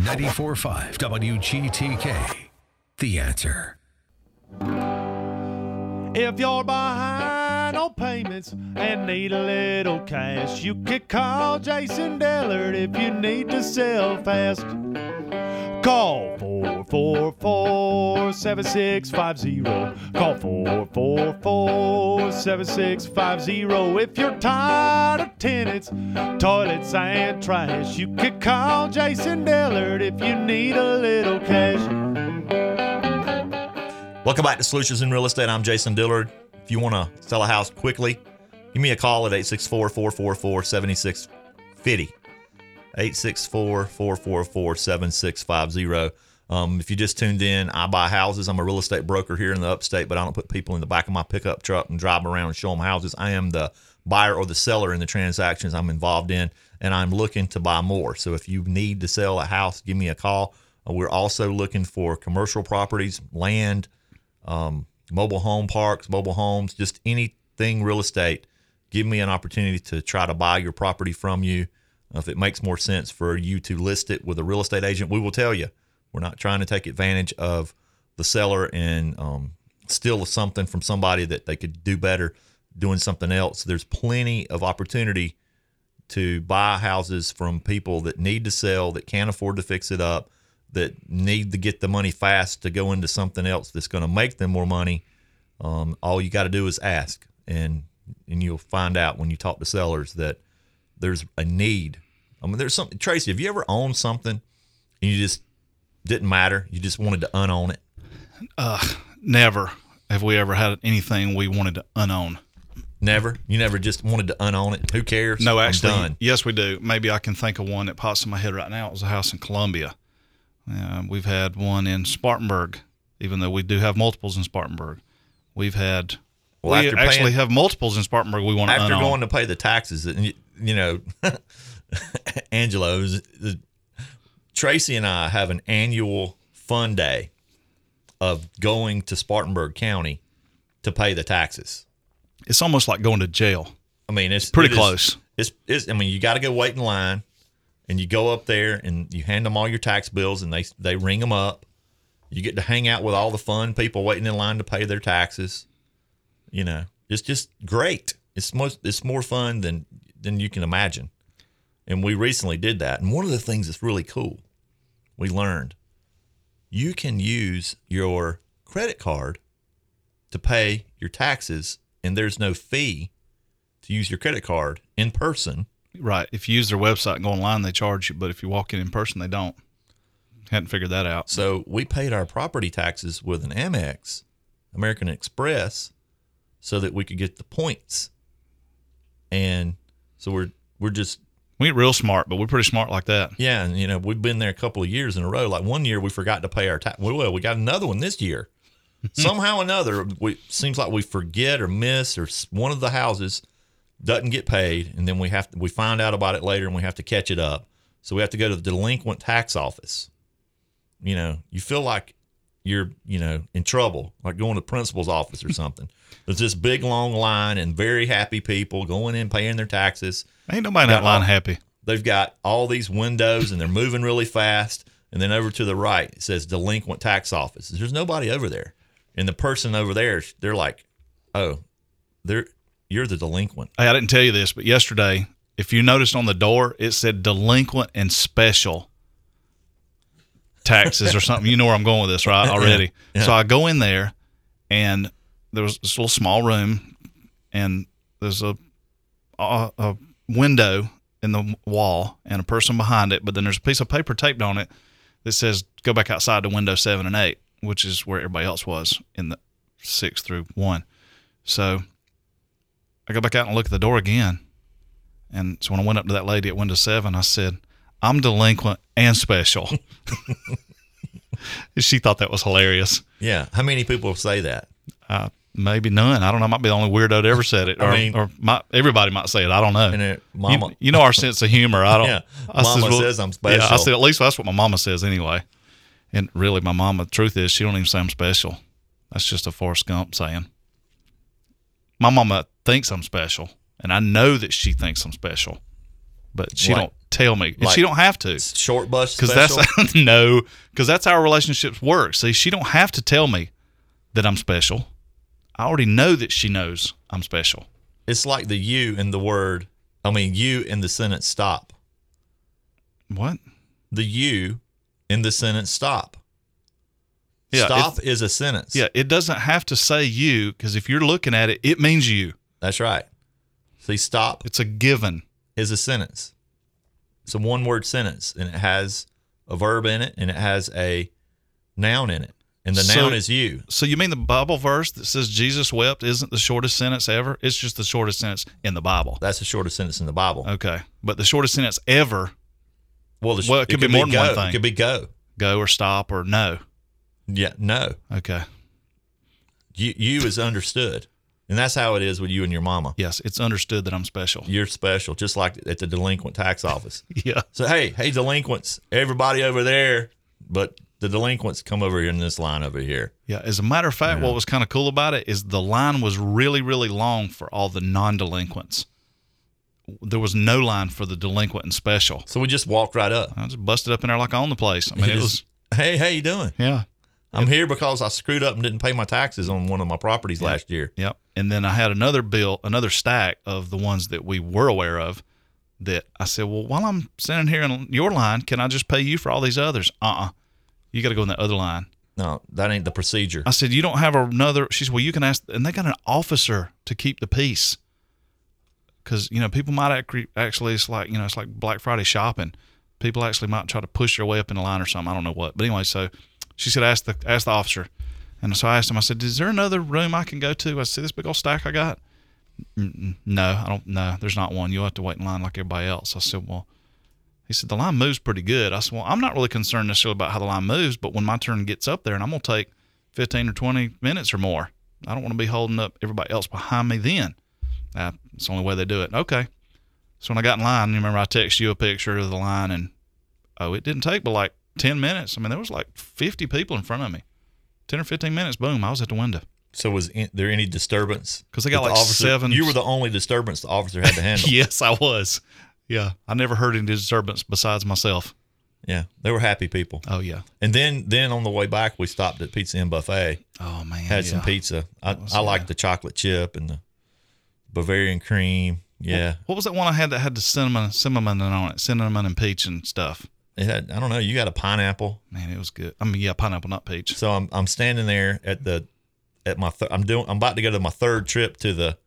94.5 WGTK. The answer. If you're behind on payments and need a little cash, you can call Jason Dillard if you need to sell fast. Call 444 7650. Call 444 7650. If you're tired of tenants, toilets, and trash, you can call Jason Dillard if you need a little cash. Welcome back to Solutions in Real Estate. I'm Jason Dillard. If you want to sell a house quickly, give me a call at 864 444 7650. 864 444 7650. Um, if you just tuned in, I buy houses. I'm a real estate broker here in the upstate, but I don't put people in the back of my pickup truck and drive around and show them houses. I am the buyer or the seller in the transactions I'm involved in, and I'm looking to buy more. So if you need to sell a house, give me a call. Uh, we're also looking for commercial properties, land, um, mobile home parks, mobile homes, just anything real estate. Give me an opportunity to try to buy your property from you. If it makes more sense for you to list it with a real estate agent, we will tell you. We're not trying to take advantage of the seller and um, steal something from somebody that they could do better doing something else. There's plenty of opportunity to buy houses from people that need to sell, that can't afford to fix it up, that need to get the money fast to go into something else that's going to make them more money. Um, all you got to do is ask, and and you'll find out when you talk to sellers that there's a need. I mean, there's something. Tracy, have you ever owned something and you just didn't matter? You just wanted to unown it. Uh, never have we ever had anything we wanted to unown. Never. You never just wanted to unown it. Who cares? No, actually, done. yes, we do. Maybe I can think of one that pops in my head right now. It was a house in Columbia. Uh, we've had one in Spartanburg, even though we do have multiples in Spartanburg. We've had. Well, we after actually paying- have multiples in Spartanburg. We want to after unown. going to pay the taxes, you, you know, Angelo's Tracy and I have an annual fun day of going to Spartanburg County to pay the taxes. it's almost like going to jail. I mean, it's Pretty it is- close. it's, it's, I mean, you got to go wait in line, and you go up there and you hand them all your tax bills, and they they ring them up. You get to hang out with all the fun people waiting in line to pay their taxes. You know, it's just great. It's most it's more fun than than you can imagine. And we recently did that. And one of the things that's really cool, we learned you can use your credit card to pay your taxes, and there's no fee to use your credit card in person. Right. If you use their website and go online, they charge you. But if you walk in in person, they don't. Hadn't figured that out. So we paid our property taxes with an Amex, American Express, so that we could get the points. And so we're we're just We ain't real smart, but we're pretty smart like that. yeah, and you know we've been there a couple of years in a row. Like one year we forgot to pay our tax. Well, we got another one this year. Somehow or another, we seems like we forget or miss or one of the houses doesn't get paid, and then we have to we find out about it later and we have to catch it up. So we have to go to the delinquent tax office. You know, you feel like you're you know in trouble, like going to the principal's office or something. There's this big long line and very happy people going in paying their taxes Ain't nobody in that line all- happy. they've got all these windows and they're moving really fast. And then over to the right, it says delinquent tax office. There's nobody over there. And the person over there, they're like, oh, they're you're the delinquent. Hey, I didn't tell you this, but yesterday, if you noticed on the door, it said delinquent and special taxes or something. You know where I'm going with this, right? Already. Yeah. So I go in there, and there was this little small room, and there's a, a a window in the wall and a person behind it, but then there's a piece of paper taped on it that says go back outside to window seven and eight, which is where everybody else was in the six through one. So I go back out and look at the door again. And so when I went up to that lady at window seven, I said, I'm delinquent and special. she thought that was hilarious. Yeah. How many people say that? Uh, maybe none. I don't know. I might be the only weirdo to ever said it. I Or, mean- or my, everybody might say it. I don't know. And it, You- mama, you, know our sense of humor. I don't. Yeah. I Mama well- says I'm Yeah, I said at least that's what my mama says anyway. And really, my mama. The truth is, she don't even say I'm special. That's just a Forrest Gump saying. My mama thinks I'm special, and I know that she thinks I'm special, but she like, don't. Tell me, and Like- she don't have to Short bus because special. that's no because that's how relationships work. See, she don't have to tell me that I'm special. I already know that she knows I'm special. it's like the you in the word. I mean, you in the sentence stop. What? The you in the sentence stop. Yeah, stop is a sentence. Yeah, it doesn't have to say you because if you're looking at it, it means you. That's right. See, stop It's a given. is a sentence. It's a one word sentence and it has a verb in it and it has a noun in it. And the So- noun is you. So you mean the Bible verse that says Jesus wept isn't the shortest sentence ever? It's just the shortest sentence in the Bible. That's the shortest sentence in the Bible. Okay, but the shortest sentence ever Well, the, Well, it could be more than go. one thing. It could be go. go or stop or no. Yeah, no. Okay. You you is understood. And that's how it is with you and your mama. Yes, it's understood that I'm special. You're special, just like at the delinquent tax office. Yeah. So hey, hey delinquents, everybody over there, but the delinquents come over here in this line over here. Yeah. As a matter of fact, what was kind of cool about it is the line was really, really long for all the non delinquents. There was no line for the delinquent and special. So we just walked right up. I just busted up in there like I own the place. I mean, it was, Hey, how you doing? yeah. I'm here because I screwed up and didn't pay my taxes on one of my properties last year. Yep. And then I had another bill, another stack of the ones that we were aware of that I said, well, while I'm sitting here in your line, can I just pay you for all these others? Uh uh You got to go in the other line. No, that ain't the procedure. I said, you don't have another. She said, well, you can ask. And they got an officer to keep the peace. Because, you know, people might actually, actually, it's like, you know, it's like Black Friday shopping. People actually might try to push their way up in the line or something. I don't know what. But anyway, so she said, ask the, ask the officer. And so I asked him, I said, is there another room I can go to? I said, this big old stack I got? No, I don't, no, there's not one. You'll have to wait in line like everybody else. I said, well, he said, the line moves pretty good. I said, well, I'm not really concerned necessarily about how the line moves, but when my turn gets up there and I'm going to take 15 or 20 minutes or more, I don't want to be holding up everybody else behind me then. Uh, it's the only way they do it. Okay. So when I got in line, you remember I texted you a picture of the line and, oh, it didn't take but like 10 minutes. I mean, there was like 50 people in front of me. 10 or 15 minutes, boom, I was at the window. So was in, there any disturbance? Because they got the like officer- seven- You were the only disturbance the officer had to handle. yes, I was. Yeah. I never heard any disturbance besides myself. yeah, they were happy people. Oh, yeah. And then then on the way back, we stopped at Pizza Inn Buffet. Oh, man. Had some pizza. I, I like the chocolate chip and the Bavarian cream. Yeah, What was that one I had that had the cinnamon, cinnamon on it, cinnamon and peach and stuff? It had. I don't know. You got a pineapple. Man, it was good. I mean, yeah, pineapple, not peach. So I'm I'm standing there at the at my th- I'm doing I'm about to go to my third trip to the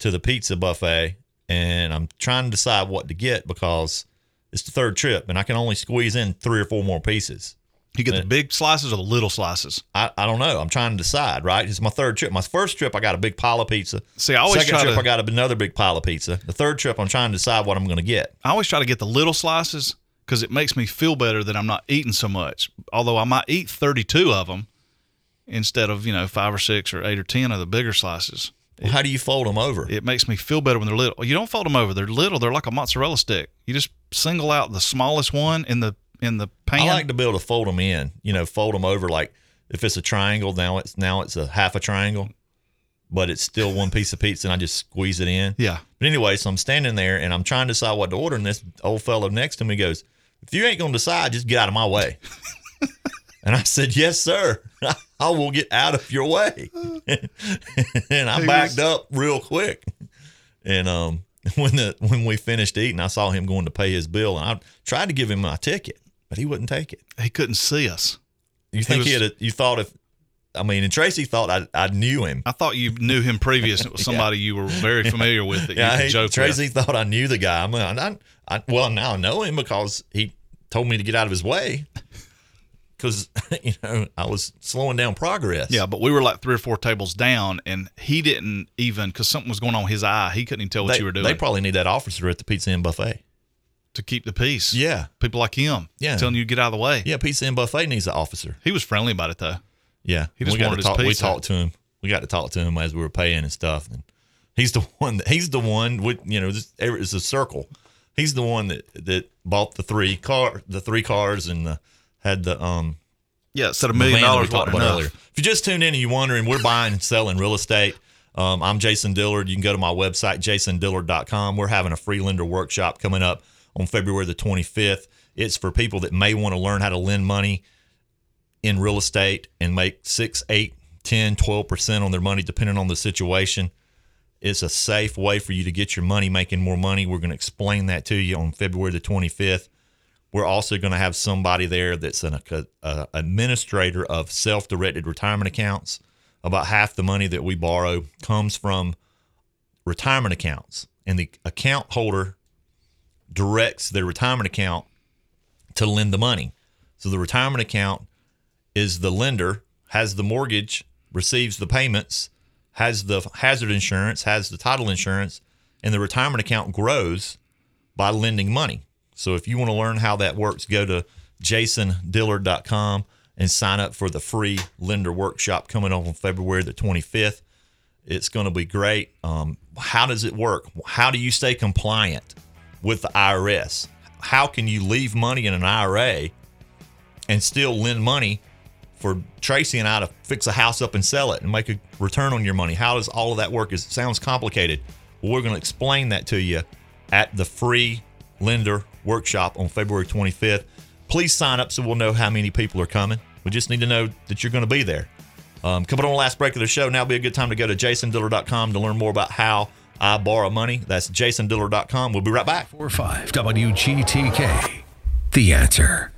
to the pizza buffet and I'm trying to decide what to get because it's the third trip and I can only squeeze in three or four more pieces. You get the big slices or the little slices? I, I don't know. I'm trying to decide, right? It's my third trip. My first trip I got a big pile of pizza. See, I always Second try trip to. I got another big pile of pizza. The third trip I'm trying to decide what I'm going to get. I always try to get the little slices because it makes me feel better that I'm not eating so much. Although I might eat 32 of them instead of you know five or six or eight or ten of the bigger slices. Well, how do you fold them over? It makes me feel better when they're little. You don't fold them over; they're little. They're like a mozzarella stick. You just single out the smallest one in the in the pan. I like to be able to fold them in. You know, fold them over like if it's a triangle. Now it's now it's a half a triangle, but it's still one piece of pizza, and I just squeeze it in. yeah, But anyway, so I'm standing there and I'm trying to decide what to order, and this old fellow next to me goes, "If you ain't gonna decide, just get out of my way." and I said, "Yes, sir. I will get out of your way." and I backed up real quick. And um, when the when we finished eating, I saw him going to pay his bill, and I tried to give him my ticket, but he wouldn't take it. he couldn't see us. You think he, was- had? A, you thought if? I mean, and Tracy thought I, I knew him. I thought you knew him previous. It was somebody you were very familiar with that Yeah, you could he- joke with. Tracy thought I knew the guy. I'm like, I, I, well, now I know him because he told me to get out of his way. Because you know I was slowing down progress. Yeah, but we were like three or four tables down, and he didn't even because something was going on his eye. He couldn't even tell what they, you were doing they probably need that officer at the Pizza Inn buffet. to keep the peace. Yeah, people like him. Yeah. telling you to get out of the way. yeah. Pizza Inn buffet needs an officer. He was friendly about it though. Yeah, He just we got wanted talk. We talked to him. We got to talk to him as we were paying and stuff. And he's the one. That, he's the one with you know. This, it's a circle. He's the one that that bought the three car, the three cars, and the, had the um Yeah, of a million that we dollars talked about enough. earlier. If you just tuned in and you're wondering, we're buying and selling real estate. Um, I'm Jason Dillard. You can go to my website, jasondillard.com. We're having a free lender workshop coming up on February the 25th. It's for people that may want to learn how to lend money in real estate and make 6, 8, 10, 12% on their money, depending on the situation. It's a safe way for you to get your money making more money. We're going to explain that to you on February the 25th. We're also going to have somebody there that's an a, administrator of self-directed retirement accounts. About half the money that we borrow comes from retirement accounts, and the account holder directs their retirement account to lend the money. So the retirement account is the lender, has the mortgage, receives the payments, has the hazard insurance, has the title insurance, and the retirement account grows by lending money. So if you want to learn how that works, go to jasondillard.com and sign up for the free lender workshop coming up on February the 25th. It's going to be great. Um, how does it work? How do you stay compliant with the IRS? How can you leave money in an IRA and still lend money for Tracy and I to fix a house up and sell it and make a return on your money? How does all of that work? It sounds complicated. Well, we're going to explain that to you at the free lender workshop on February 25th. Please sign up so we'll know how many people are coming. We just need to know that you're going to be there. Um, coming on the last break of the show, now be a good time to go to jasondillard.com to learn more about how I borrow money. That's jasondillard.com. We'll be right back. 45 WGTK. The answer.